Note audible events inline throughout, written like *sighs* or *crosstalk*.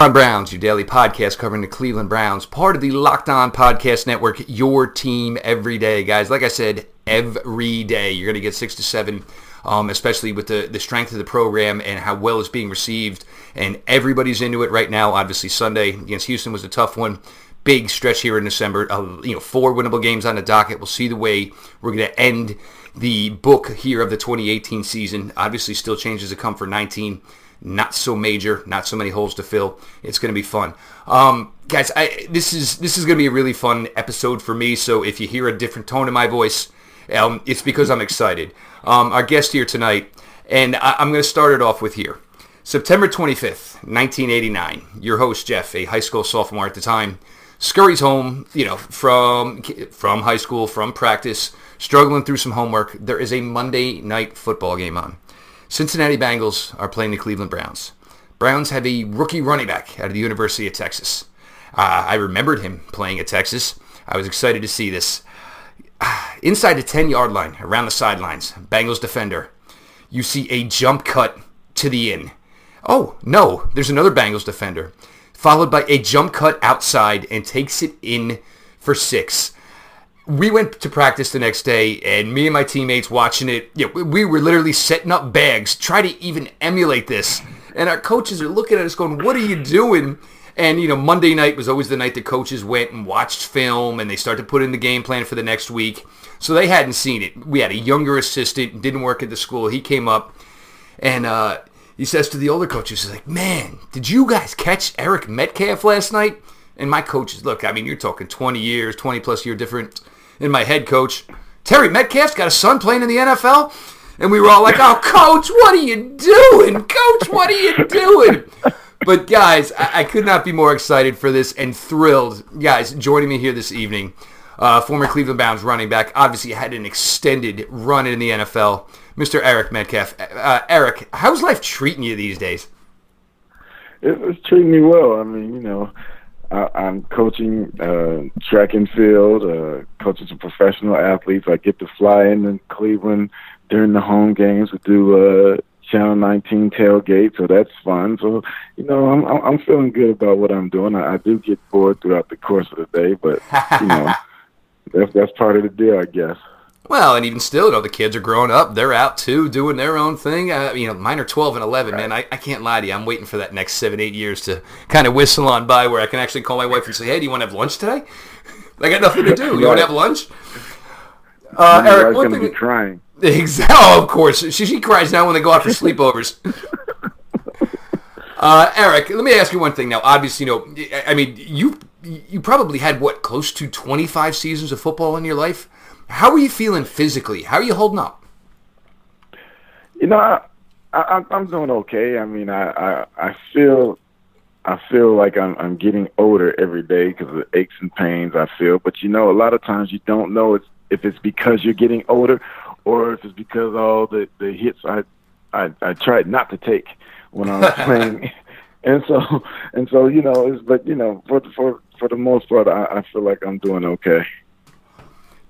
On Browns, your daily podcast covering the Cleveland Browns, part of the Locked On Podcast Network, your team every day, guys. Like I said, every day you're going to get six to seven, um, especially with the, the strength of the program and how well it's being received. And everybody's into it right now. Obviously, Sunday against Houston was a tough one. Big stretch here in December. Uh, you know, four winnable games on the docket. We'll see the way we're going to end the book here of the 2018 season. Obviously, still changes to come for 19 not so major, not so many holes to fill. It's going to be fun, um, guys. I, this is this is going to be a really fun episode for me. So if you hear a different tone in my voice, um, it's because I'm excited. Um, our guest here tonight, and I, I'm going to start it off with here. September 25th, 1989. Your host Jeff, a high school sophomore at the time, scurries home, you know, from from high school, from practice, struggling through some homework. There is a Monday night football game on. Cincinnati Bengals are playing the Cleveland Browns. Browns have a rookie running back out of the University of Texas. Uh, I remembered him playing at Texas. I was excited to see this. *sighs* Inside the 10-yard line, around the sidelines, Bengals defender, you see a jump cut to the in. Oh, no, there's another Bengals defender, followed by a jump cut outside and takes it in for six we went to practice the next day and me and my teammates watching it you know, we were literally setting up bags try to even emulate this. And our coaches are looking at us going what are you doing? And you know monday night was always the night the coaches went and watched film and they started to put in the game plan for the next week. So they hadn't seen it. We had a younger assistant didn't work at the school. He came up and uh, he says to the older coaches he's like man did you guys catch eric metcalf last night? And my coaches look i mean you're talking 20 years 20 plus year difference in my head coach, Terry Metcalf's got a son playing in the NFL. And we were all like, oh, coach, what are you doing? Coach, what are you doing? But guys, I, I could not be more excited for this and thrilled. Guys, joining me here this evening, uh, former Cleveland Browns running back, obviously had an extended run in the NFL, Mr. Eric Metcalf. Uh, Eric, how's life treating you these days? It's treating me well. I mean, you know, I, I'm coaching uh, track and field, uh, coaching some professional athletes. I get to fly in Cleveland during the home games. We do uh, Channel 19 tailgate, so that's fun. So, you know, I'm I'm feeling good about what I'm doing. I, I do get bored throughout the course of the day, but you know, *laughs* that's that's part of the deal, I guess. Well, and even still, you know, the kids are growing up. They're out too, doing their own thing. Uh, you know, mine are 12 and 11, right. man. I, I can't lie to you. I'm waiting for that next seven, eight years to kind of whistle on by where I can actually call my wife and say, hey, do you want to have lunch today? *laughs* I got nothing to do. You want to have lunch? Uh, Eric, one thing. Be crying. Exactly. *laughs* Oh, of course. She, she cries now when they go out for *laughs* sleepovers. uh, Eric, let me ask you one thing now. Obviously, you know, I mean, you you probably had what close to 25 seasons of football in your life. How are you feeling physically? How are you holding up? You know, I, I, I'm doing okay. I mean, I, I, I feel, I feel like I'm, I'm getting older every day because of the aches and pains I feel. But you know, a lot of times you don't know it's, if it's because you're getting older, or if it's because all the the hits I, I, I tried not to take when I was *laughs* playing. and so, and so, you know, it's, but you know, for for for the most part, I, I feel like I'm doing okay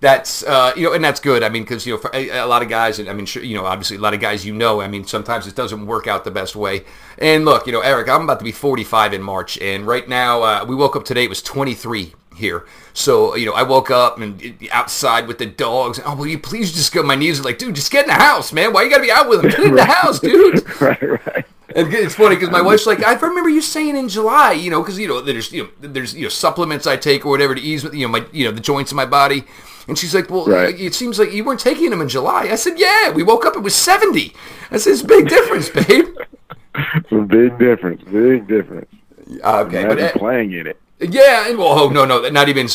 that's uh, you know, and that's good. I mean, because you know, for a, a, lot of guys, and I mean, sure, you know, obviously a lot of guys, you know, I mean, sometimes it doesn't work out the best way. And look, you know, Eric, I'm about to be 45 in March, and right now uh, we woke up today. It was 23 here. So, you know, I woke up and outside with the dogs. Oh, will you please just go? My knees are like, dude, just get in the house, man. Why you got to be out with them? Get in the house, dude. right, right. And it's funny because my wife's like, I remember you saying in July, you know, because you know, there's you know, there's you know, supplements I take or whatever to ease, with you know, my you know, the joints in my body. And she's like, well, right. it seems like you weren't taking them in July. I said, yeah. We woke up, it was 70. I said, it's a big difference, babe. it's *laughs* a big difference. Big difference. Okay. Imagine but, uh, playing in it. Yeah, and well, oh no, no, not even,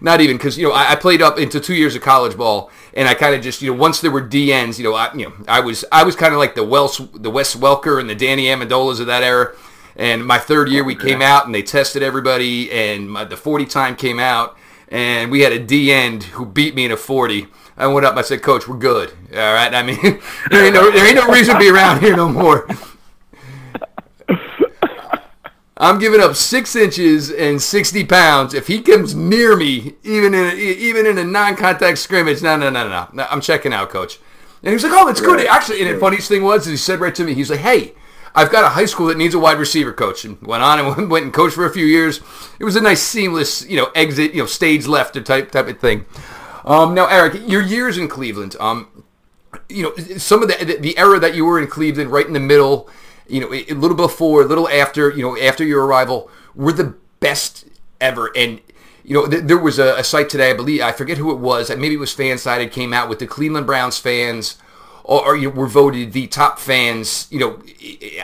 not even, because you know I, I, played up into two years of college ball, and I kind of just you know once there were DNs, you know, I, you know, I was I was kind of like the Welsh, the Wes Welker and the Danny Amendolas of that era. And my third year, we came out and they tested everybody, and my, the 40 time came out, and we had a D end who beat me in a 40. I went up. I said, "Coach, we're good. All right. I mean, *laughs* there ain't no there ain't no reason to be around here no more." I'm giving up six inches and 60 pounds. If he comes near me, even in a, even in a non-contact scrimmage, no, no, no, no, no. I'm checking out, coach. And he was like, "Oh, that's good." Actually, and the funniest thing was, is he said right to me, he's like, "Hey." I've got a high school that needs a wide receiver coach, and went on and *laughs* went and coached for a few years. It was a nice, seamless, you know, exit, you know, stage left type type of thing. Um, now, Eric, your years in Cleveland, um, you know, some of the the era that you were in Cleveland, right in the middle, you know, a little before, a little after, you know, after your arrival, were the best ever. And you know, there was a, a, site today, I believe, I forget who it was, maybe it was Fansided, came out with the Cleveland Browns fans, or, you were voted the top fans. You know,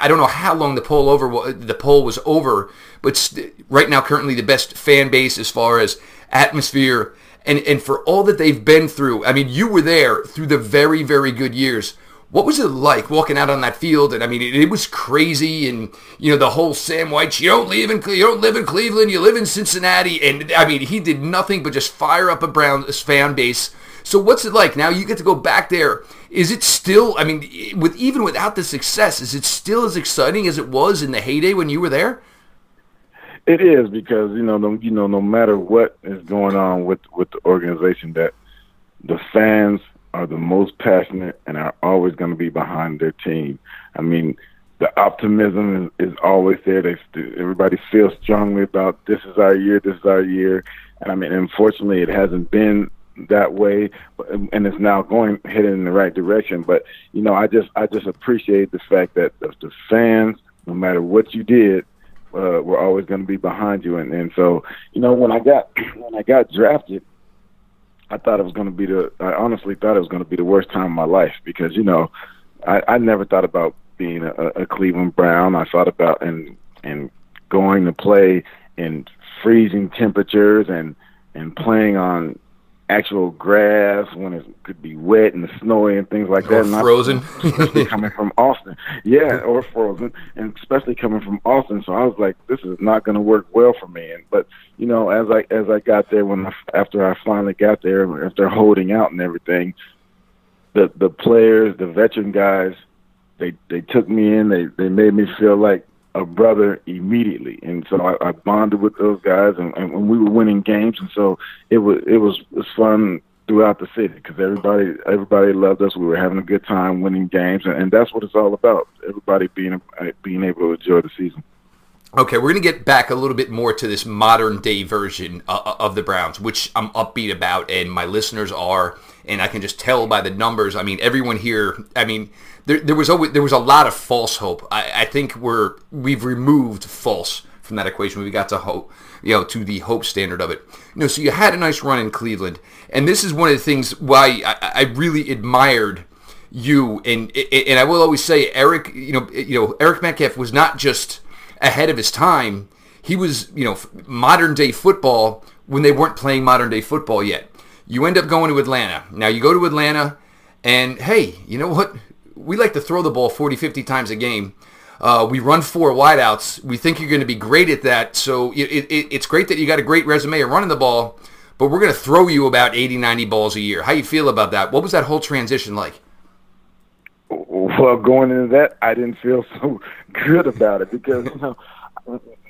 I don't know how long the poll over the poll was over, but right now, currently the best fan base as far as atmosphere and and for all that they've been through. I mean, you were there through the very very good years. What was it like walking out on that field? And I mean, it, it, was crazy, and you know the whole Sam White. You don't live in you don't live in Cleveland. You live in Cincinnati, and I mean, he did nothing but just fire up a Browns fan base. So what's it like now? You get to go back there. Is it still? I mean, with even without the success, is it still as exciting as it was in the heyday when you were there? It is because you know, no, you know, no matter what is going on with with the organization, that the fans are the most passionate and are always going to be behind their team. I mean, the optimism is, is always there. They everybody feels strongly about this is our year, this is our year, and I mean, unfortunately, it hasn't been that way, and it's now going heading in the right direction. But you know, I just I just appreciate the fact that the, the fans, no matter what you did, uh, were always going to be behind you. And, and so, you know, when I got *clears throat* when I got drafted, I thought it was going to be the. I honestly thought it was going to be the worst time of my life because you know, I, I never thought about being a, a Cleveland Brown. I thought about and and going to play in freezing temperatures and and playing on actual grass when it could be wet and snowy and things like or that. Or frozen. *laughs* especially coming from Austin. Yeah, or frozen, and especially coming from Austin. So I was like, this is not going to work well for me. And but you know, as I as I got there, when I, after I finally got there, after holding out and everything, the the players, the veteran guys, they they took me in. They they made me feel like a brother immediately, and so I, I bonded with those guys, and, and we were winning games, and so it was it was it was fun throughout the city because everybody everybody loved us. We were having a good time winning games, and, and that's what it's all about. Everybody being being able to enjoy the season. Okay, we're going to get back a little bit more to this modern day version uh, uh, of the Browns, which I'm upbeat about, and my listeners are, and I can just tell by the numbers. I mean, everyone here. I mean, there, there was always there was a lot of false hope. I, I think we're we've removed false from that equation. We got to hope, you know, to the hope standard of it. You know, so you had a nice run in Cleveland, and this is one of the things why I, I really admired you. And and I will always say, Eric, you know, you know, Eric Metcalf was not just ahead of his time. He was, you know, modern day football when they weren't playing modern day football yet. You end up going to Atlanta. Now you go to Atlanta, and hey, you know what? we like to throw the ball 40, 50 times a game. Uh, we run four wideouts. We think you're going to be great at that. So it, it, it's great that you got a great resume of running the ball, but we're going to throw you about 80, 90 balls a year. How you feel about that? What was that whole transition like? Well, going into that, I didn't feel so good about it because *laughs* you know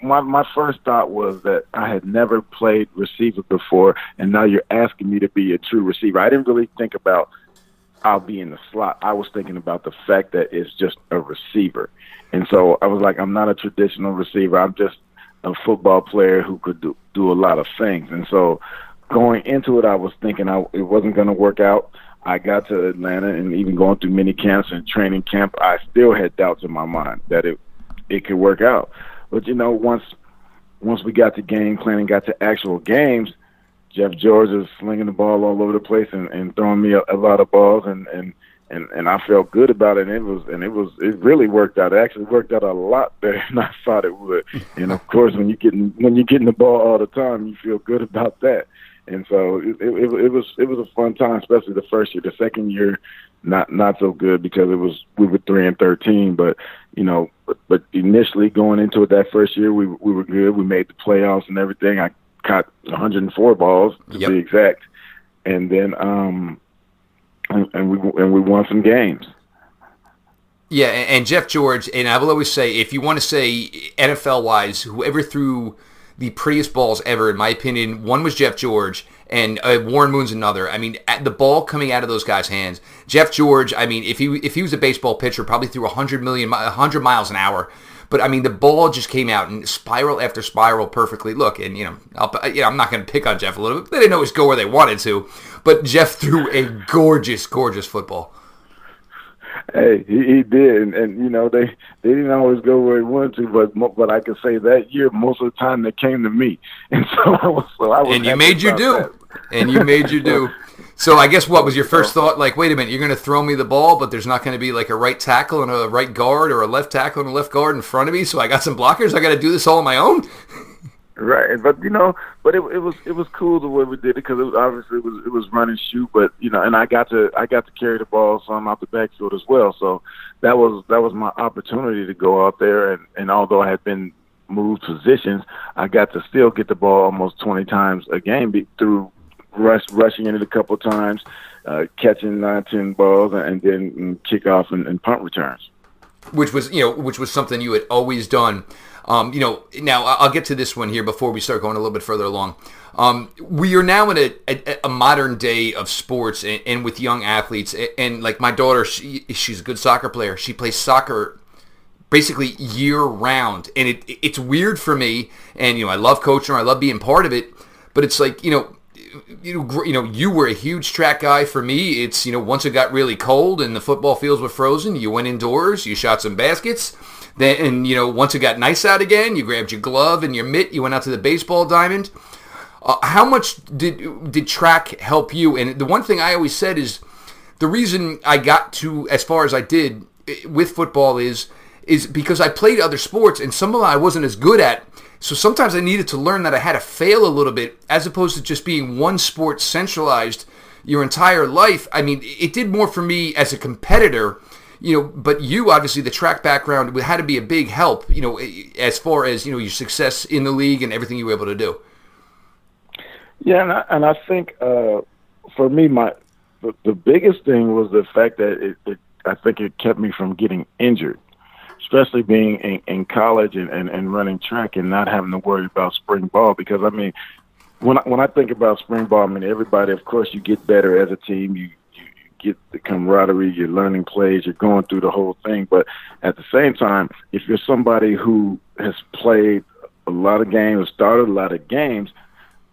my my first thought was that I had never played receiver before, and now you're asking me to be a true receiver. I didn't really think about I'll be in the slot. I was thinking about the fact that it's just a receiver. And so I was like, I'm not a traditional receiver. I'm just a football player who could do, do a lot of things. And so going into it, I was thinking I, it wasn't going to work out. I got to Atlanta and even going through mini camps and training camp, I still had doubts in my mind that it it could work out. But you know, once once we got to game planning, got to actual games, Jeff George is slinging the ball all over the place and, and throwing me a, a lot of balls and, and and and I felt good about it. And it was and it was it really worked out. It actually worked out a lot *laughs* better than I thought it would. and of course, when you getting when you're getting the ball all the time, you feel good about that. And so it, it, it was it was a fun time, especially the first year. The second year, not not so good because it was we were three and thirteen. But you know, but, but initially going into it that first year, we we were good. We made the playoffs and everything. I caught 104 balls to yep. be exact, and then um, and, and we and we won some games. Yeah, and Jeff George, and I will always say, if you want to say NFL wise, whoever threw the prettiest balls ever, in my opinion. One was Jeff George, and uh, Warren Moon's another. I mean, the ball coming out of those guys' hands. Jeff George, I mean, if he if he was a baseball pitcher, probably threw 100 million, 100 miles an hour. But I mean, the ball just came out and spiral after spiral perfectly. Look, and you know, I'll, you know, I'm not going to pick on Jeff a little bit. They didn't always go where they wanted to, but Jeff threw a gorgeous, gorgeous football. Hey, he, he did, and, and you know they they didn't always go where he wanted to, but but I can say that year most of the time they came to me, *laughs* and so I was so I was. And you made you do, that. and you made you do. *laughs* So I guess what was your first thought? Like, wait a minute, you're going to throw me the ball, but there's not going to be like a right tackle and a right guard or a left tackle and a left guard in front of me. So I got some blockers. I got to do this all on my own. Right, but you know, but it, it was it was cool the way we did it because it was obviously it was it was run and shoot, but you know, and I got to I got to carry the ball some out the backfield as well. So that was that was my opportunity to go out there, and and although I had been moved positions, I got to still get the ball almost 20 times a game through rush rushing in it a couple of times, uh, catching nine ten balls, and then kickoff and, and punt returns. Which was you know which was something you had always done um, you know, now I'll get to this one here before we start going a little bit further along. Um, we are now in a, a, a, modern day of sports and, and, with young athletes. And, like my daughter, she, she's a good soccer player. She plays soccer basically year round, and it, it's weird for me. And you know, I love coaching. I love being part of it. But it's like you know, you know, you were a huge track guy. For me, it's you know, once it got really cold and the football fields were frozen, you went indoors, you shot some baskets then, and you know, once it got nice out again, you grabbed your glove and your mitt. You went out to the baseball diamond. Uh, how much did did track help you? And the one thing I always said is the reason I got to as far as I did eh, with football is is because I played other sports and some of them I wasn't as good at. So sometimes I needed to learn that I had to fail a little bit as opposed to just being one sport centralized your entire life. I mean, it did more for me as a competitor you know, but you obviously the track background had to be a big help, you know, as far as you know your success in the league and everything you were able to do. Yeah, and I, and I think uh, for me, my the, the biggest thing was the fact that it, it, I think it kept me from getting injured, especially being in, in college and, and, and running track and not having to worry about spring ball. Because I mean, when I, when I think about spring ball, I mean everybody, of course, you get better as a team. You get the camaraderie, you're learning plays, you're going through the whole thing. But at the same time, if you're somebody who has played a lot of games, started a lot of games,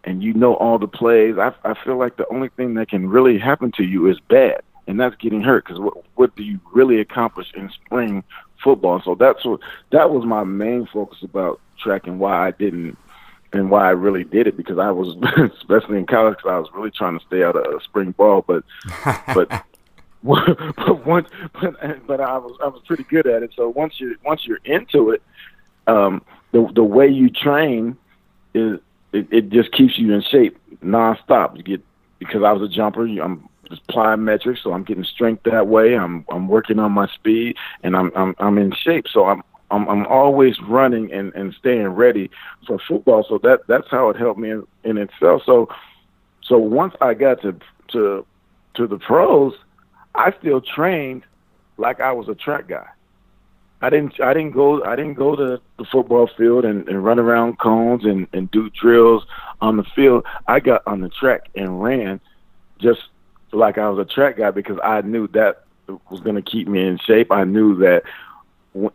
and you know all the plays, I, I feel like the only thing that can really happen to you is bad, and that's getting hurt. Because what, what do you really accomplish in spring football? So that's what that was my main focus about track and why I didn't and why I really did it because I was, *laughs* especially in college, because I was really trying to stay out of spring ball. But, *laughs* but, *laughs* but once, but, but I was I was pretty good at it. So once you once you're into it, um, the the way you train is it, it just keeps you in shape nonstop. You get because I was a jumper. I'm just plyometrics, so I'm getting strength that way. I'm I'm working on my speed, and I'm I'm I'm in shape. So I'm I'm, I'm always running and, and staying ready for football. So that that's how it helped me in, in itself. So so once I got to to to the pros, I still trained like I was a track guy. I didn't I didn't go I didn't go to the football field and, and run around cones and, and do drills on the field. I got on the track and ran just like I was a track guy because I knew that was going to keep me in shape. I knew that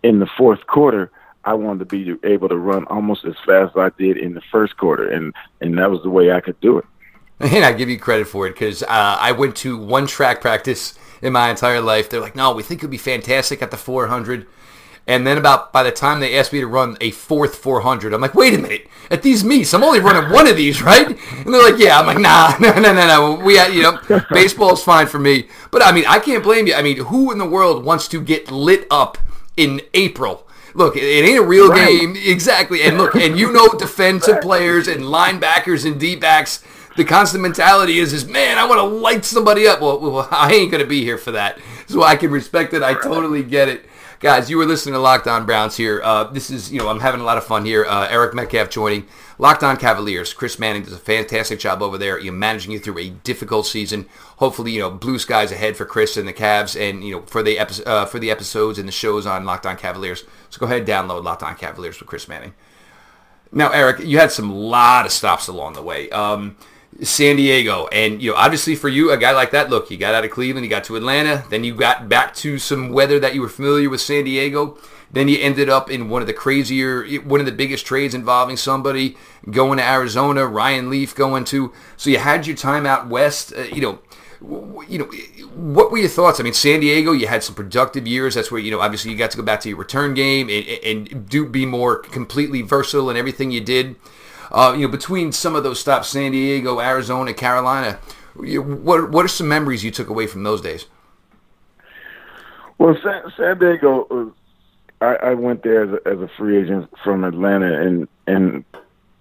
in the fourth quarter, I wanted to be able to run almost as fast as I did in the first quarter, and and that was the way I could do it. And I give you credit for it because uh, I went to one track practice in my entire life. They're like, "No, we think it'd be fantastic at the 400." And then about by the time they asked me to run a fourth 400, I'm like, wait a minute, at these meets, I'm only running one of these, right? And they're like, yeah. I'm like, nah, *laughs* no, no, no, no. We, you know, baseball's fine for me. But I mean, I can't blame you. I mean, who in the world wants to get lit up in April. Look, it ain't a real right. game. Exactly. And look, and you know defensive players and linebackers and D-backs, the constant mentality is, is man, I want to light somebody up. Well, well I ain't going to be here for that. So I can respect it. I totally get it. Guys, you were listening to Locked On Browns here. Uh, this is, you know, I'm having a lot of fun here. Uh, Eric Metcalf joining. Locked On Cavaliers. Chris Manning does a fantastic job over there. You know, managing you through a difficult season. Hopefully, you know, blue skies ahead for Chris and the Cavs, and you know, for the epi- uh, for the episodes and the shows on Locked On Cavaliers. So go ahead and download Locked On Cavaliers with Chris Manning. Now, Eric, you had some lot of stops along the way. Um, San Diego, and you know, obviously for you, a guy like that, look, you got out of Cleveland, you got to Atlanta, then you got back to some weather that you were familiar with San Diego. Then you ended up in one of the crazier, one of the biggest trades involving somebody going to Arizona, Ryan Leaf going to. So you had your time out west. Uh, you know, you know, what were your thoughts? I mean, San Diego, you had some productive years. That's where you know, obviously, you got to go back to your return game and, and do be more completely versatile in everything you did. Uh, you know, between some of those stops, San Diego, Arizona, Carolina, what what are some memories you took away from those days? Well, San, San Diego, was, I, I went there as a, as a free agent from Atlanta, and and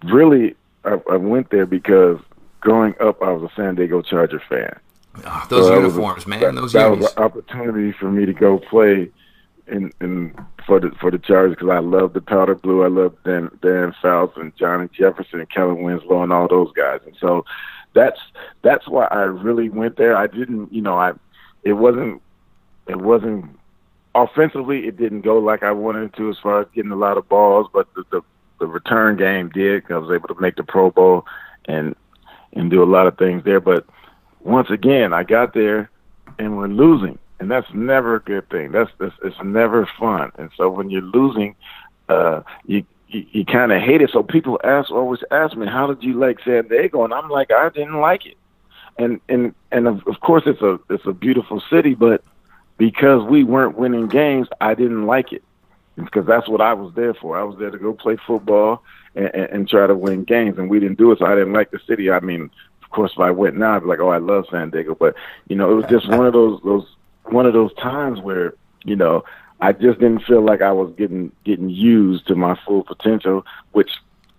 really, I, I went there because growing up, I was a San Diego Charger fan. Oh, those so uniforms, a, man. That, those that was an opportunity for me to go play in in for the for the Chargers because I love the powder blue. I love Dan Dan Fouts and Johnny Jefferson and Kellen Winslow and all those guys. And so that's that's why I really went there. I didn't, you know, I it wasn't it wasn't offensively it didn't go like I wanted to as far as getting a lot of balls, but the the, the return game did. I was able to make the Pro Bowl and and do a lot of things there. But once again, I got there and we're losing and that's never a good thing. That's, that's it's never fun. And so when you're losing, uh, you you, you kind of hate it. So people ask always ask me, "How did you like San Diego?" And I'm like, I didn't like it. And and and of, of course it's a it's a beautiful city, but because we weren't winning games, I didn't like it because that's what I was there for. I was there to go play football and, and, and try to win games, and we didn't do it. So I didn't like the city. I mean, of course, if I went now, I'd be like, "Oh, I love San Diego," but you know, it was just one of those those one of those times where you know I just didn't feel like I was getting getting used to my full potential, which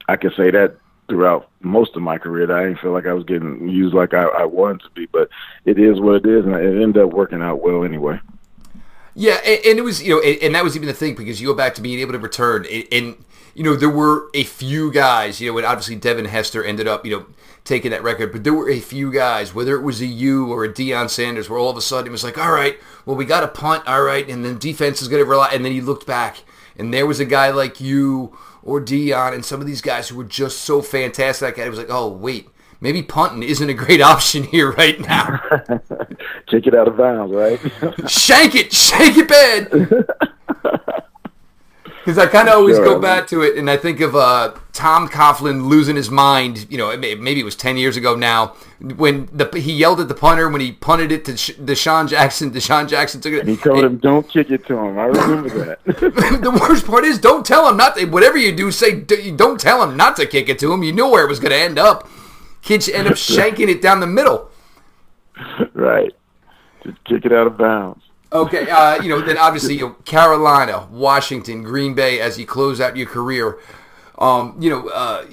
I can say that throughout most of my career that I didn't feel like I was getting used like I, I wanted to be. But it is what it is, and it ended up working out well anyway. Yeah, and, and it was you know, and, and, that was even the thing because you go back to being able to return, and, and you know there were a few guys, you know, and obviously Devin Hester ended up, you know taking that record, but there were a few guys, whether it was a you or a Deion Sanders, where all of a sudden it was like, all right, well, we got a punt, all right, and then defense is going to rely, and then he looked back, and there was a guy like you or Deion and some of these guys who were just so fantastic. I was like, oh, wait, maybe punting isn't a great *laughs* option here right now. *laughs* Kick it out of bounds, right? *laughs* shank it, shank it bad. Because I kind of always go back to it, and I think of uh, Tom Coughlin losing his mind. You know, maybe it was ten years ago now when the, he yelled at the punter when he punted it to DeSean Jackson. *laughs* DeSean Jackson took it. And he told and, him, "Don't kick it to him." I remember that. *laughs* *laughs* the worst part is, don't tell him not. To, whatever you do, say don't tell him not to kick it to him. You knew where it was going to end up. Kids end up shanking it down the middle. Right. Just kick it out of bounds. Okay, uh, you know, then obviously you know, Carolina, Washington, Green Bay as you close out your career. Um, you know, uh,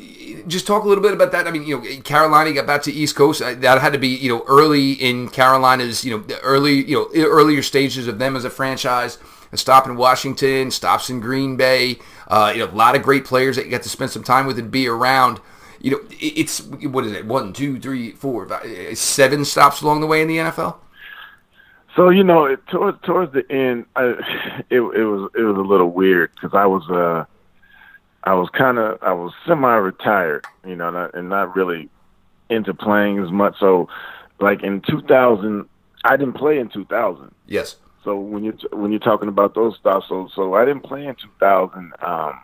just talk a little bit about that. I mean, you know, Carolina got back to East Coast. Uh, that had to be, you know, early in Carolina's, you know, the early, you know, earlier stages of them as a franchise. A stop in Washington, stops in Green Bay. Uh, you know, a lot of great players that you got to spend some time with and be around. You know, it's what is it? One, two, three, four, five, seven stops along the way in the NFL. So you know, it, towards towards the end, I, *sighs* it it was it was a little weird because I was uh I was kind of I was semi-retired, you know, not, and not really into playing as much. So, like in 2000, I didn't play in 2000. Yes. So when you when you're talking about those stuff, so so I didn't play in 2000 um,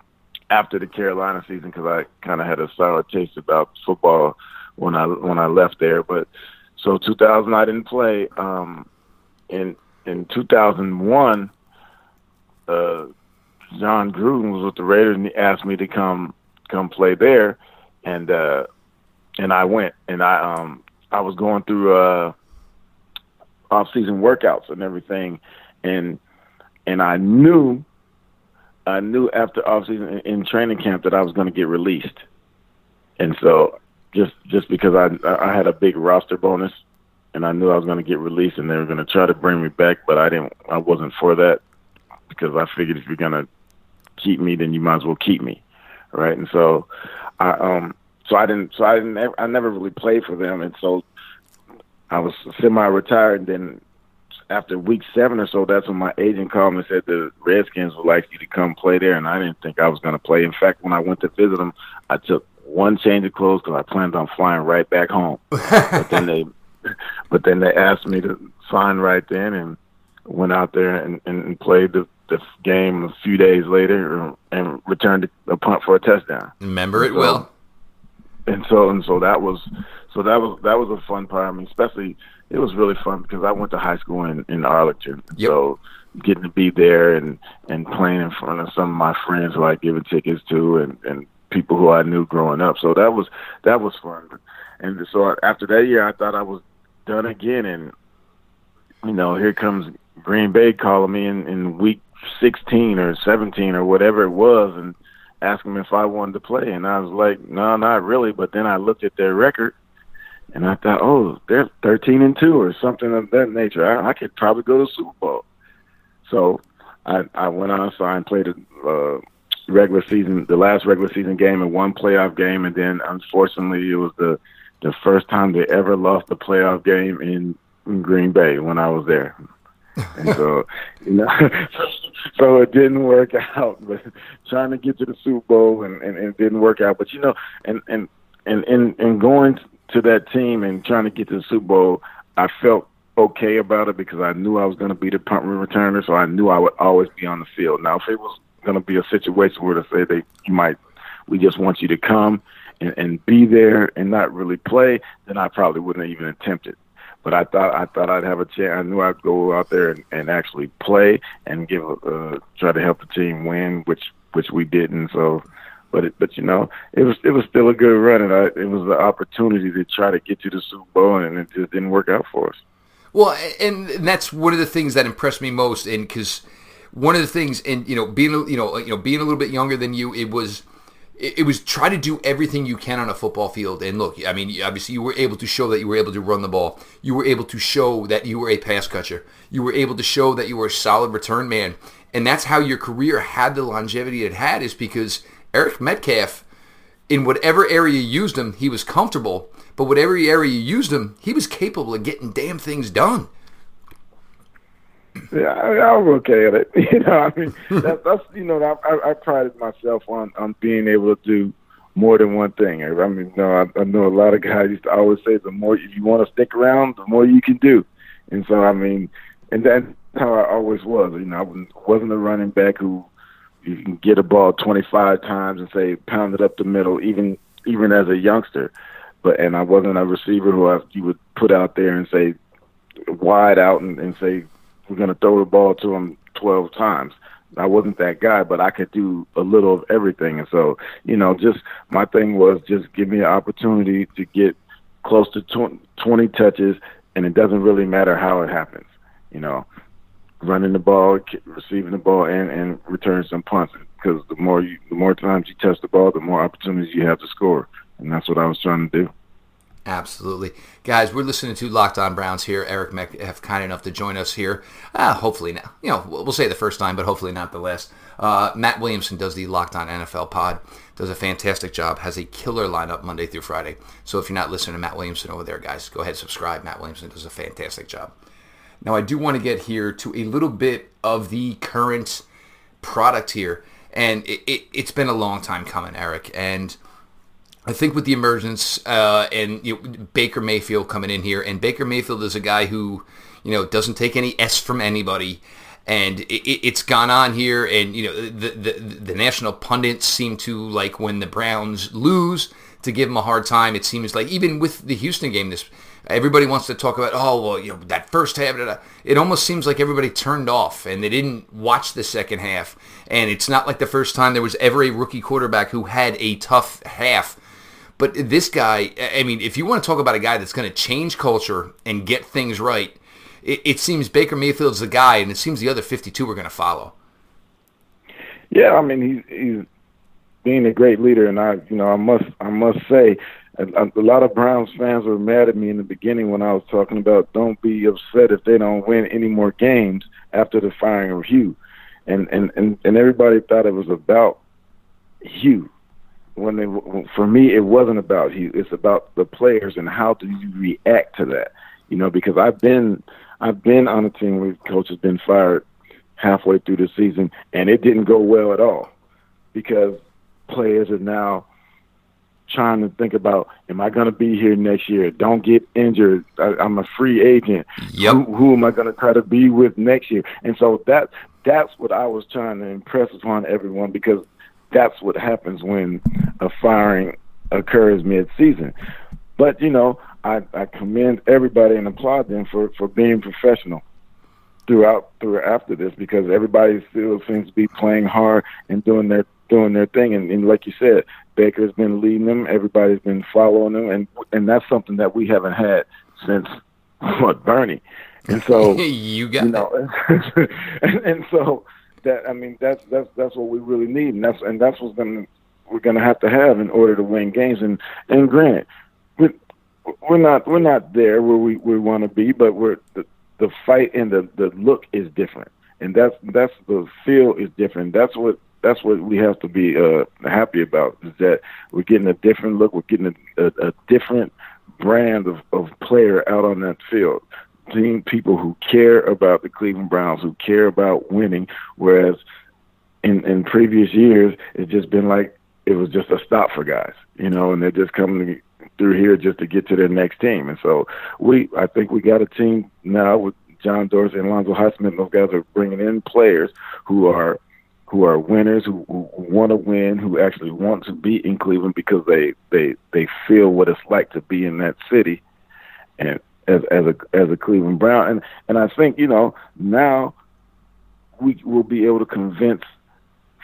after the Carolina season because I kind of had a sour taste about football when I when I left there. But so 2000 I didn't play. Um, in in 2001, uh, Jon Gruden was with the Raiders and he asked me to come come play there, and uh, and I went and I um I was going through uh off season workouts and everything, and and I knew I knew after off season in training camp that I was going to get released, and so just just because I I had a big roster bonus and I knew I was going to get released, and they were going to try to bring me back, but I didn't. I wasn't for that because I figured if you're going to keep me, then you might as well keep me, right? And so, I um, so I didn't. So I didn't. I never really played for them, and so I was semi-retired. And then after week seven or so, that's when my agent called me and said the Redskins would like you to come play there, and I didn't think I was going to play. In fact, when I went to visit them, I took one change of clothes because I planned on flying right back home. *laughs* but then they, but then they asked me to sign right then, and went out there and, and played the, the game a few days later and returned a punt for a touchdown. Remember it so, well. And so and so that was so that was that was a fun part. I mean, especially it was really fun because I went to high school in in Arlington. Yep. So getting to be there and and playing in front of some of my friends who I'd given tickets to and and people who I knew growing up. So that was that was fun. And so after that year, I thought I was done again. And you know, here comes Green Bay calling me in in week 16 or 17 or whatever it was, and asking if I wanted to play. And I was like, no, not really. But then I looked at their record. And I thought, oh, they're 13 and two or something of that nature. I, I could probably go to the Super Bowl. So I I went on, signed, played a uh, regular season, the last regular season game, and one playoff game, and then unfortunately, it was the the first time they ever lost a playoff game in, in Green Bay when I was there. and so, *laughs* you know, *laughs* so it didn't work out. *laughs* But trying to get to the Super Bowl and, and, and it didn't work out. But you know, and and and and, and going to that team and trying to get to the Super Bowl, I felt okay about it because I knew I was going to be the punt returner, so I knew I would always be on the field. Now, if it was going to be a situation where to say they you might we just want you to come and, and be there and not really play, then I probably wouldn't even attempt it. But I thought I thought I'd have a chance. I knew I'd go out there and, and actually play and give uh, try to help the team win, which which we didn't. So, but it, but you know, it was it was still a good run, and I, it was the opportunity to try to get to the Super Bowl, and it just didn't work out for us. Well, and that's one of the things that impressed me most, and because one of the things, and you know, being you know, you know, being a little bit younger than you, it was it was try to do everything you can on a football field. And look, I mean, obviously you were able to show that you were able to run the ball. You were able to show that you were a pass catcher. You were able to show that you were a solid return man. And that's how your career had the longevity it had is because Eric Metcalf, in whatever area you used him, he was comfortable. But whatever area you used him, he was capable of getting damn things done. Yeah, I, I was okay at it. *laughs* You know, I mean, *laughs* that, that's you know, I, I I prided myself on on being able to do more than one thing. I mean, you know, I, I know a lot of guys used to always say, the more if you want to stick around, the more you can do. And so, I mean, and that's how I always was. You know, I wasn't a running back who you can get a ball 25 times and say pound it up the middle, even even as a youngster. But and I wasn't a receiver who I, you would put out there and say wide out and, and say we're going to throw the ball to him 12 times. I wasn't that guy, but I could do a little of everything. And so, you know, just my thing was just give me an opportunity to get close to 20 touches, and it doesn't really matter how it happens. You know, running the ball, receiving the ball, and and returning some punts. Because the more you, the more times you touch the ball, the more opportunities you have to score, and that's what I was trying to do. Absolutely. Guys, we're listening to Locked On Browns here. Eric Metcalf kind enough to join us here. Uh, hopefully now. You know, we'll say the first time, but hopefully not the last. Uh, Matt Williamson does the Locked On NFL pod. Does a fantastic job. Has a killer lineup Monday through Friday. So if you're not listening to Matt Williamson over there, guys, go ahead and subscribe. Matt Williamson does a fantastic job. Now, I do want to get here to a little bit of the current product here. And it, it, it's been a long time coming, Eric. And – I think with the emergence uh, and you know, Baker Mayfield coming in here, and Baker Mayfield is a guy who, you know, doesn't take any s from anybody, and it, has gone on here, and you know, the, the the national pundits seem to like when the Browns lose to give them a hard time. It seems like even with the Houston game, this everybody wants to talk about oh well you know that first half. It almost seems like everybody turned off and they didn't watch the second half. And it's not like the first time there was ever a rookie quarterback who had a tough half but this guy, I mean, if you want to talk about a guy that's going to change culture and get things right, it, it seems Baker Mayfield's the guy, and it seems the other 52 are going to follow. Yeah, I mean, he's he's being a great leader, and I, you know, I must I must say, a, a lot of Browns fans were mad at me in the beginning when I was talking about don't be upset if they don't win any more games after the firing of Hue, and and and, and everybody thought it was about Hue when they for me it wasn't about Hue it's about the players and how do you react to that you know because i've been I've been on a team where the coach has been fired halfway through the season, and it didn't go well at all because players are now trying to think about, am I going to be here next year? Don't get injured. I, am a free agent. Yep. Who, who am I going to try to be with next year? And so that that's what I was trying to impress upon everyone because that's what happens when a firing occurs mid-season. But you know, I, I commend everybody and applaud them for for being professional throughout through after this because everybody still seems to be playing hard and doing their doing their thing. And, and like you said, Baker's been leading them. Everybody's been following them, and and that's something that we haven't had since *laughs* what Bernie. And so *laughs* you got you know, *laughs* and, and so that I mean that's that's that's what we really need, and that's and that's what's gonna we're gonna have to have in order to win games. And and granted, we're, we're not we're not there where we, we want to be, but we're the, the fight and the the look is different, and that's that's the feel is different. That's what that's what we have to be uh, happy about is that we're getting a different look. We're getting a, a, a different brand of, of player out on that field. Seeing people who care about the Cleveland Browns, who care about winning, whereas in in previous years it's just been like it was just a stop for guys, you know, and they're just coming through here just to get to their next team. And so we, I think we got a team now with John Dorsey and Lonzo Highsmith. Those guys are bringing in players who are who are winners, who, who want to win, who actually want to be in Cleveland because they they they feel what it's like to be in that city, and as as a as a Cleveland Brown, and and I think you know now we will be able to convince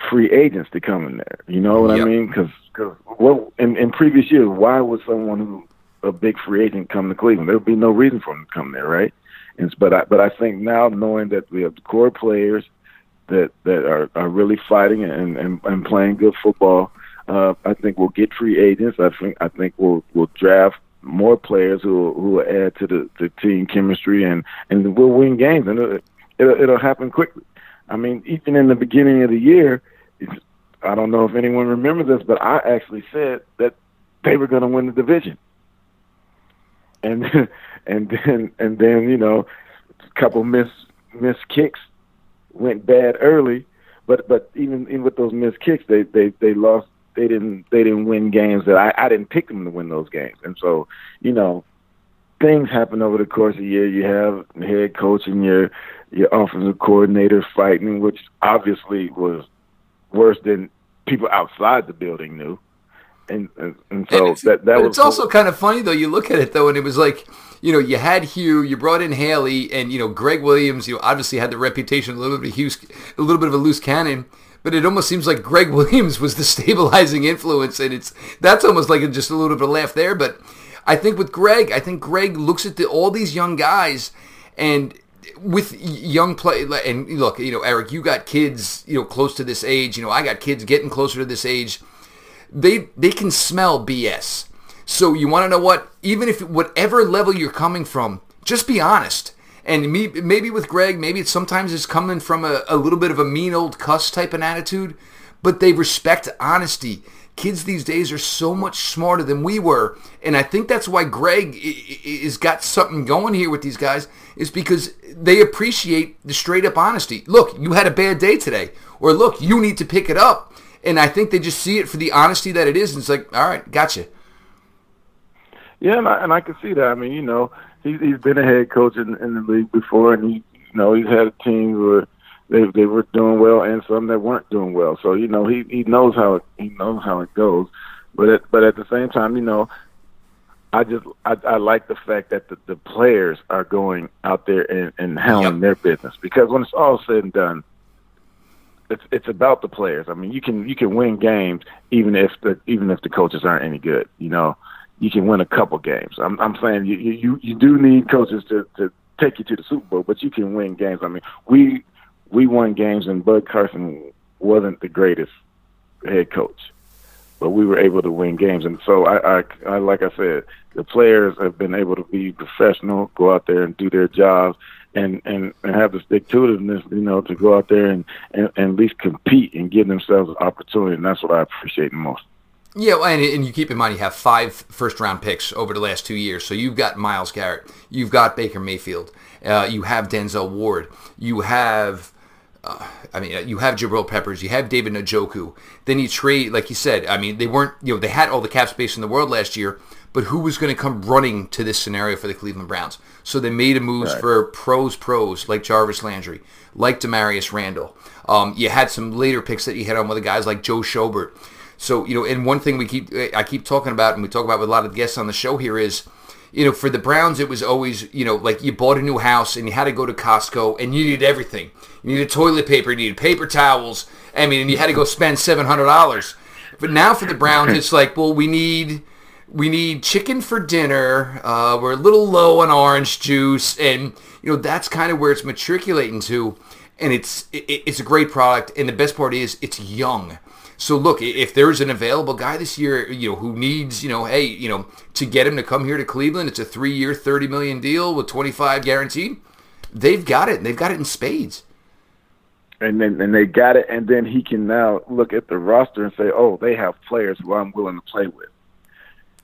free agents to come in there. You know what yep. I mean? Because because well, in, in previous years, why would someone who a big free agent come to Cleveland? There would be no reason for them to come there, right? And but I but I think now knowing that we have the core players that that are, are really fighting and, and, and playing good football. Uh, I think we'll get free agents. I think I think we'll we'll draft more players who who will add to the, the team chemistry and and we'll win games and it'll, it'll, it'll happen quickly. I mean, even in the beginning of the year, I don't know if anyone remembers this, but I actually said that they were going to win the division. And *laughs* and then and then you know, a couple miss miss kicks went bad early, but but even even with those missed kicks, they they they lost. They didn't they didn't win games that I I didn't pick them to win those games, and so you know things happen over the course of the year. You have the head coach and your your offensive coordinator fighting, which obviously was worse than people outside the building knew. And and, and so and that that was. It's also kind of funny though. You look at it though, and it was like you know, you had Hue, you brought in Haley, and you know, Gregg Williams. You know, obviously had the reputation a little bit of Hughes, a little bit of a loose cannon. But it almost seems like Gregg *laughs* Williams was the stabilizing influence, and it's that's almost like just a little bit of a laugh there. But I think with Gregg, I think Gregg looks at the, all these young guys, and with young play and look, you know, Eric, you got kids, you know, close to this age. You know, I got kids getting closer to this age. They they can smell BS. So you want to know what? Even if whatever level you're coming from, just be honest. And me, maybe with Gregg, maybe it's sometimes it's coming from a, a little bit of a mean old cuss type of attitude, but they respect honesty. Kids these days are so much smarter than we were, and I think that's why Gregg is got something going here with these guys. Is because they appreciate the straight up honesty. Look, you had a bad day today, or look, you need to pick it up, and I think they just see it for the honesty that it is. And it's like, all right, gotcha. Yeah, and I, and I can see that. I mean, you know, he's he's been a head coach in, in the league before, and he, you know, he's had a team where they they were doing well and some that weren't doing well. So you know, he he knows how it he knows how it goes. But at, but at the same time, you know, I just I, I like the fact that the, the players are going out there and, and handling yep. their business because when it's all said and done, it's it's about the players. I mean, you can you can win games even if the even if the coaches aren't any good. You know, you can win a couple games. I'm, I'm saying you, you you do need coaches to to take you to the Super Bowl, but you can win games. I mean, we we won games, and Bud Carson wasn't the greatest head coach, but we were able to win games. And so I, I, I like I said, the players have been able to be professional, go out there and do their jobs, and and, and have the stick to itiveness, you know, to go out there and, and, and at least compete and give themselves an opportunity. And that's what I appreciate the most. Yeah, and, and you keep in mind you have five first round picks over the last two years. So you've got Myles Garrett, you've got Baker Mayfield, uh, you have Denzel Ward, you have. Uh, I mean, uh, you have Jabril Peppers, you have David Njoku. Then you trade, like you said. I mean, they weren't, you know, they had all the cap space in the world last year, but who was going to come running to this scenario for the Cleveland Browns? So they made a moves right. for pros, pros like Jarvis Landry, like Damarious Randall. Um, you had some later picks that you hit on with the guys like Joe Schobert. So you know, and one thing we keep I keep talking about, and we talk about with a lot of guests on the show here is, you know, for the Browns, it was always you know like you bought a new house and you had to go to Costco and you needed everything. You needed toilet paper, you needed paper towels. I mean, and you had to go spend seven hundred dollars. But now for the Browns, it's like, well, we need we need chicken for dinner. Uh, we're a little low on orange juice, and you know that's kind of where it's matriculating to. And it's it, it's a great product, and the best part is it's young. So look, if there's an available guy this year, you know, who needs, you know, hey, you know, to get him to come here to Cleveland, it's a three-year, thirty million deal with twenty-five guaranteed. They've got it. They've got it in spades. And then and they got it, and then he can now look at the roster and say, oh, they have players who I'm willing to play with.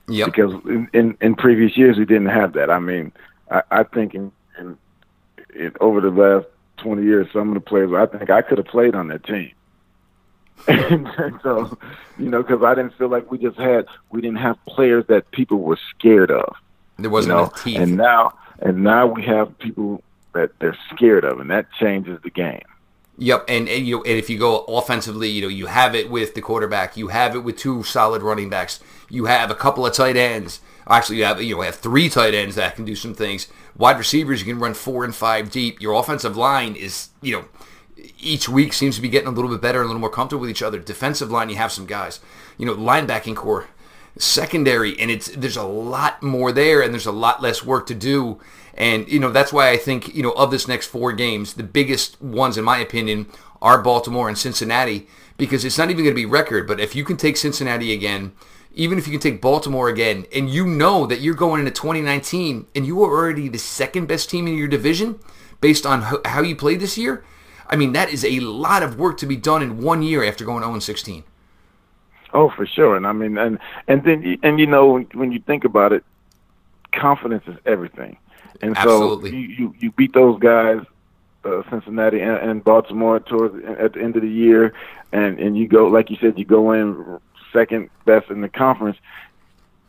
Yeah. Because in, in, in previous years we didn't have that. I mean, I, I think in, in, in over the last twenty years, some of the players I think I could have played on that team. And, *laughs* so, you know, because I didn't feel like we just had we didn't have players that people were scared of. There wasn't you know? enough teeth. And now, and now we have people that they're scared of, and that changes the game. Yep, and, and you know, and if you go offensively, you know, you have it with the quarterback, you have it with two solid running backs, you have a couple of tight ends. Actually, you have you know have three tight ends that can do some things. Wide receivers, you can run four and five deep. Your offensive line is you know each week seems to be getting a little bit better and a little more comfortable with each other. Defensive line, you have some guys. You know, linebacking corps, secondary, and it's there's a lot more there, and there's a lot less work to do and, you know, that's why I think, you know, of this next four games, the biggest ones, in my opinion, are Baltimore and Cincinnati because it's not even going to be record. But if you can take Cincinnati again, even if you can take Baltimore again, and you know that you're going into 2019 and you are already the second best team in your division based on how you played this year, I mean, that is a lot of work to be done in one year after going 0 16. Oh, for sure. And I mean, and and then and you know when you think about it, confidence is everything. And Absolutely. so you, you, you beat those guys, uh, Cincinnati and, and Baltimore, towards at the end of the year, and and you go like you said, you go in second best in the conference.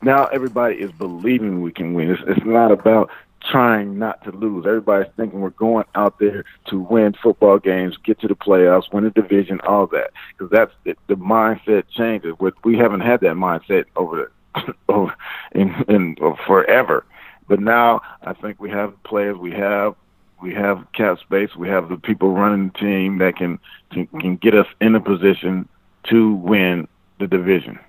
Now everybody is believing we can win. It's, it's not about trying not to lose. Everybody's thinking we're going out there to win football games, get to the playoffs, win a division, all that. Because that's the, the mindset changes. We we haven't had that mindset over the, *coughs* over in, in forever. But now I think we have players, we have we have cap space, we have the people running the team that can can, can get us in a position to win the division.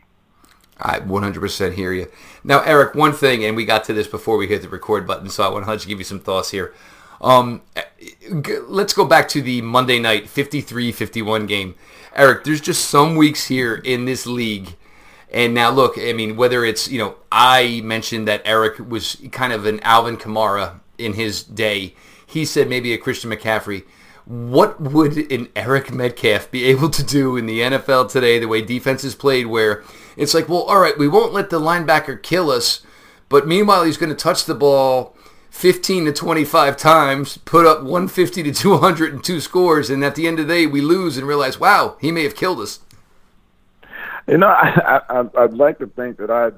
I 100% hear you. Now, Eric, one thing, and we got to this before we hit the record button, so I want to give you some thoughts here. Um, let's go back to the Monday night 53-51 game. Eric, there's just some weeks here in this league and now look, I mean, whether it's, you know, I mentioned that Eric was kind of an Alvin Kamara in his day. He said maybe a Christian McCaffrey. What would an Eric Metcalf be able to do in the NFL today, the way defense is played, where it's like, well, all right, we won't let the linebacker kill us, but meanwhile he's going to touch the ball 15 to 25 times, put up 150 to 202 scores, and at the end of the day we lose and realize, wow, he may have killed us. You know, I, I I'd like to think that I'd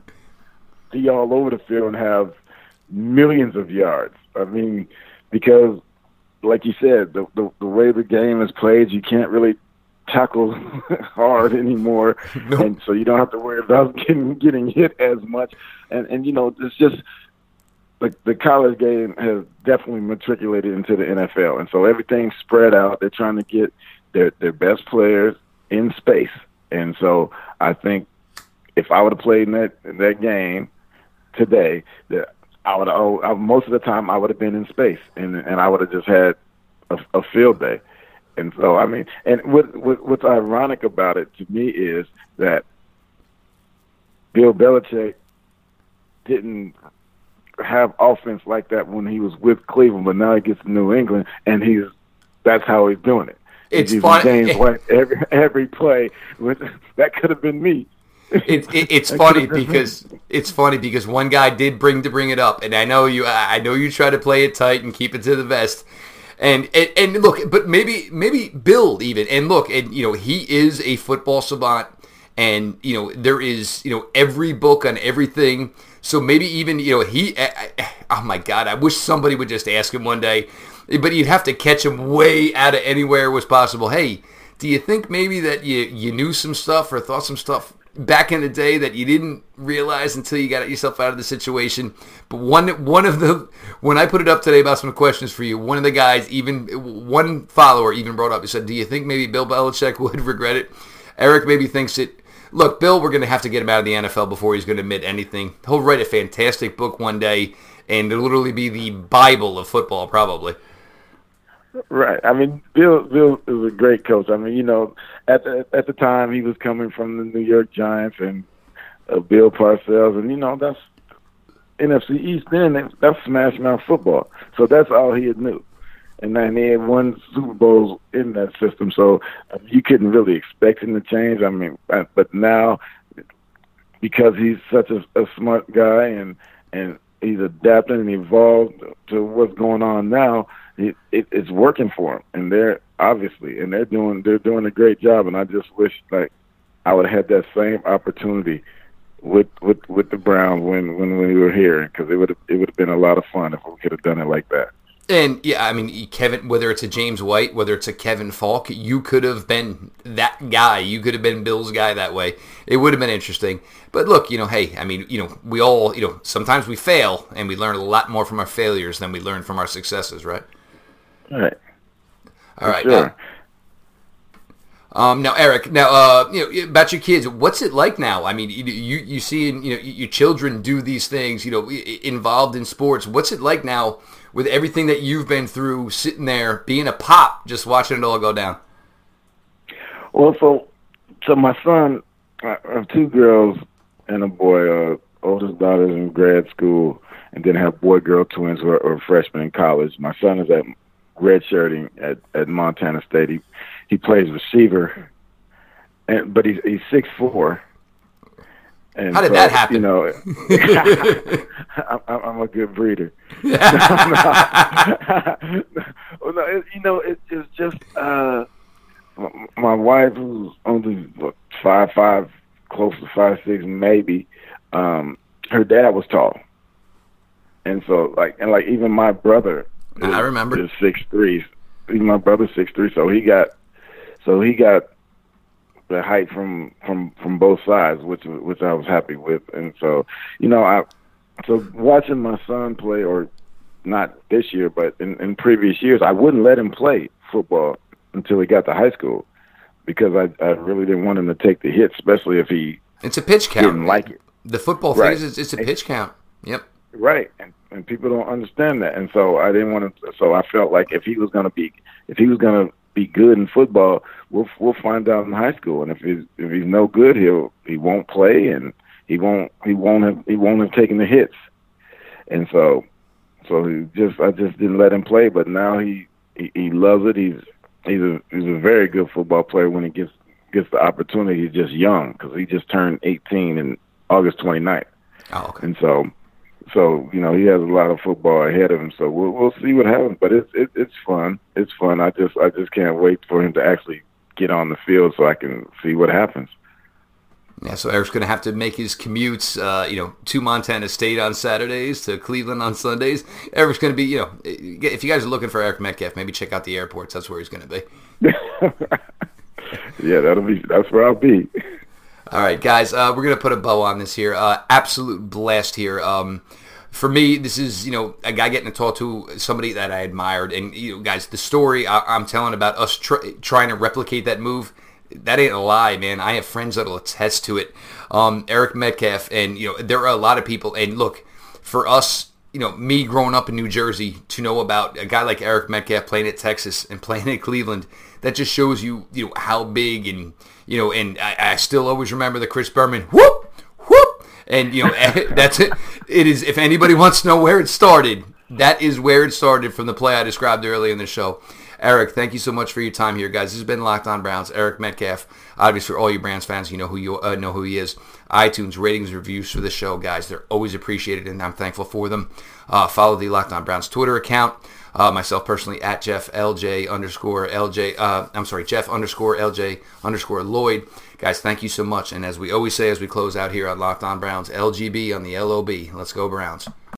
be all over the field and have millions of yards. I mean, because like you said, the the, the way the game is played, you can't really tackle *laughs* hard anymore, *laughs* nope. and so you don't have to worry about *laughs* getting getting hit as much. And and you know, it's just the the college game has definitely matriculated into the NFL, and so everything's spread out. They're trying to get their their best players in space, and so I think if I would have played in that in that game today, that I would have most of the time I would have been in space, and and I would have just had a, a field day. And so I mean, and what, what what's ironic about it to me is that Bill Belichick didn't have offense like that when he was with Cleveland, but now he gets to New England, and he's that's how he's doing it it's fun. James *laughs* White every every play. That could have been me. It, it, it's *laughs* funny because it's funny because one guy did bring to bring it up, and I know you. I know you try to play it tight and keep it to the vest. And, and and look, but maybe maybe Bill even and look, and you know he is a football savant, and you know there is you know every book on everything. So maybe even you know he. Oh my God! I wish somebody would just ask him one day, but you'd have to catch him way out of anywhere was possible. Hey, do you think maybe that you you knew some stuff or thought some stuff back in the day that you didn't realize until you got yourself out of the situation. But one one of the when I put it up today about some questions for you, one of the guys even one follower even brought up. He said, "Do you think maybe Bill Belichick *laughs* would regret it?" Eric maybe thinks it. Look, Bill, we're going to have to get him out of the NFL before he's going to admit anything. He'll write a fantastic book one day, and it'll literally be the Bible of football, probably. Right. I mean, Bill Bill is a great coach. I mean, you know, at the at the time he was coming from the New York Giants and uh, Bill Parcells, and you know that's NFC East. Then that's smash mouth football. So that's all he knew. And then he had won Super Bowls in that system, so mean, you couldn't really expect him to change. I mean, uh, but now because he's such a, a smart guy and and he's adapting and evolved to what's going on now it, it, it's working for them, and they're obviously, and they're doing they're doing a great job. And I just wish like I would have had that same opportunity with with with the Browns when when we were here, because it would it would have been a lot of fun if we could have done it like that. And yeah, I mean, Kevin, whether it's a James White, whether it's a Kevin Faulk, you could have been that guy. You could have been Bill's guy that way. It would have been interesting. But look, you know, hey, I mean, you know, we all, you know, sometimes we fail and we learn a lot more from our failures than we learn from our successes, right? All right. All right. Sure. Now, um, now, Eric, now, uh, you know, about your kids, what's it like now? I mean, you you see, you know, your children do these things, you know, involved in sports. What's it like now with everything that you've been through, sitting there, being a pop, just watching it all go down? Well, so, so my son, I have two girls and a boy. Uh, oldest daughter's in grad school, and then have boy girl twins who are, are freshmen in college. My son is at redshirting at at Montana State. He he plays receiver, and but he's he's six four. And How did so, that happen? You know, *laughs* I'm, I'm a good breeder. *laughs* *laughs* no, no, well, no it, you know, it, it's just uh, my wife, who's only five five, close to five six, maybe. Um, her dad was tall, and so like, and like even my brother I remember. Is six three. My brother's six three, so he got so he got the height from from from both sides, which which I was happy with, and so you know I so watching my son play, or not this year, but in, in previous years, I wouldn't let him play football until he got to high school because I I really didn't want him to take the hit, especially if he it's a pitch count. Didn't like it. The football right. is it's a pitch count. Yep. Right, and and people don't understand that, and so I didn't want to. So I felt like if he was going to be, if he was going to be good in football, we'll we'll find out in high school, and if he's if he's no good, he'll he won't play, and he won't he won't have he won't have taken the hits, and so so he just I just didn't let him play, but now he he, he loves it. He's he's a he's a very good football player when he gets gets the opportunity. He's just young because he just turned 18 in August 29th. Oh, okay. And so so you know he has a lot of football ahead of him. So we'll we'll see what happens. But it's it, it's fun. It's fun. I just I just can't wait for him to actually get on the field so I can see what happens. Yeah, so Eric's going to have to make his commutes, uh, you know, to Montana State on Saturdays, to Cleveland on Sundays. Eric's going to be, you know, if you guys are looking for Eric Metcalf, maybe check out the airports. That's where he's going to be. *laughs* yeah, that'll be. That's where I'll be. All right, guys, uh, we're gonna put a bow on this here. Uh, absolute blast here. Um, for me, this is you know a guy getting to talk to somebody that I admired, and you know, guys, the story I- am telling about us tr- trying to replicate that move, that ain't a lie, man. I have friends that'll attest to it. Um, Eric Metcalf, and you know there are a lot of people, and look, for us, you know, me growing up in New Jersey to know about a guy like Eric Metcalf playing at Texas and *laughs* playing at Cleveland, that just shows you you know how big and you know, and I, I still always remember the Chris Berman whoop whoop, and you know *laughs* that's it. It is if anybody wants to know where it started, that is where it started from the play I described earlier in the show. Eric, thank you so much for your time here, guys. This has been Locked On Browns. Eric Metcalf. Obviously, for all you Browns fans, you know who you uh, know who he is. iTunes ratings, reviews for the show, guys. They're always appreciated, and I'm thankful for them. Uh, follow the Locked On Browns Twitter account. Uh, myself personally at Jeff LJ underscore LJ. Uh, I'm sorry, Jeff underscore LJ underscore Lloyd. Guys, thank you so much. And as we always say as we close out here on Locked On Browns, LGB on the LOB. Let's go Browns.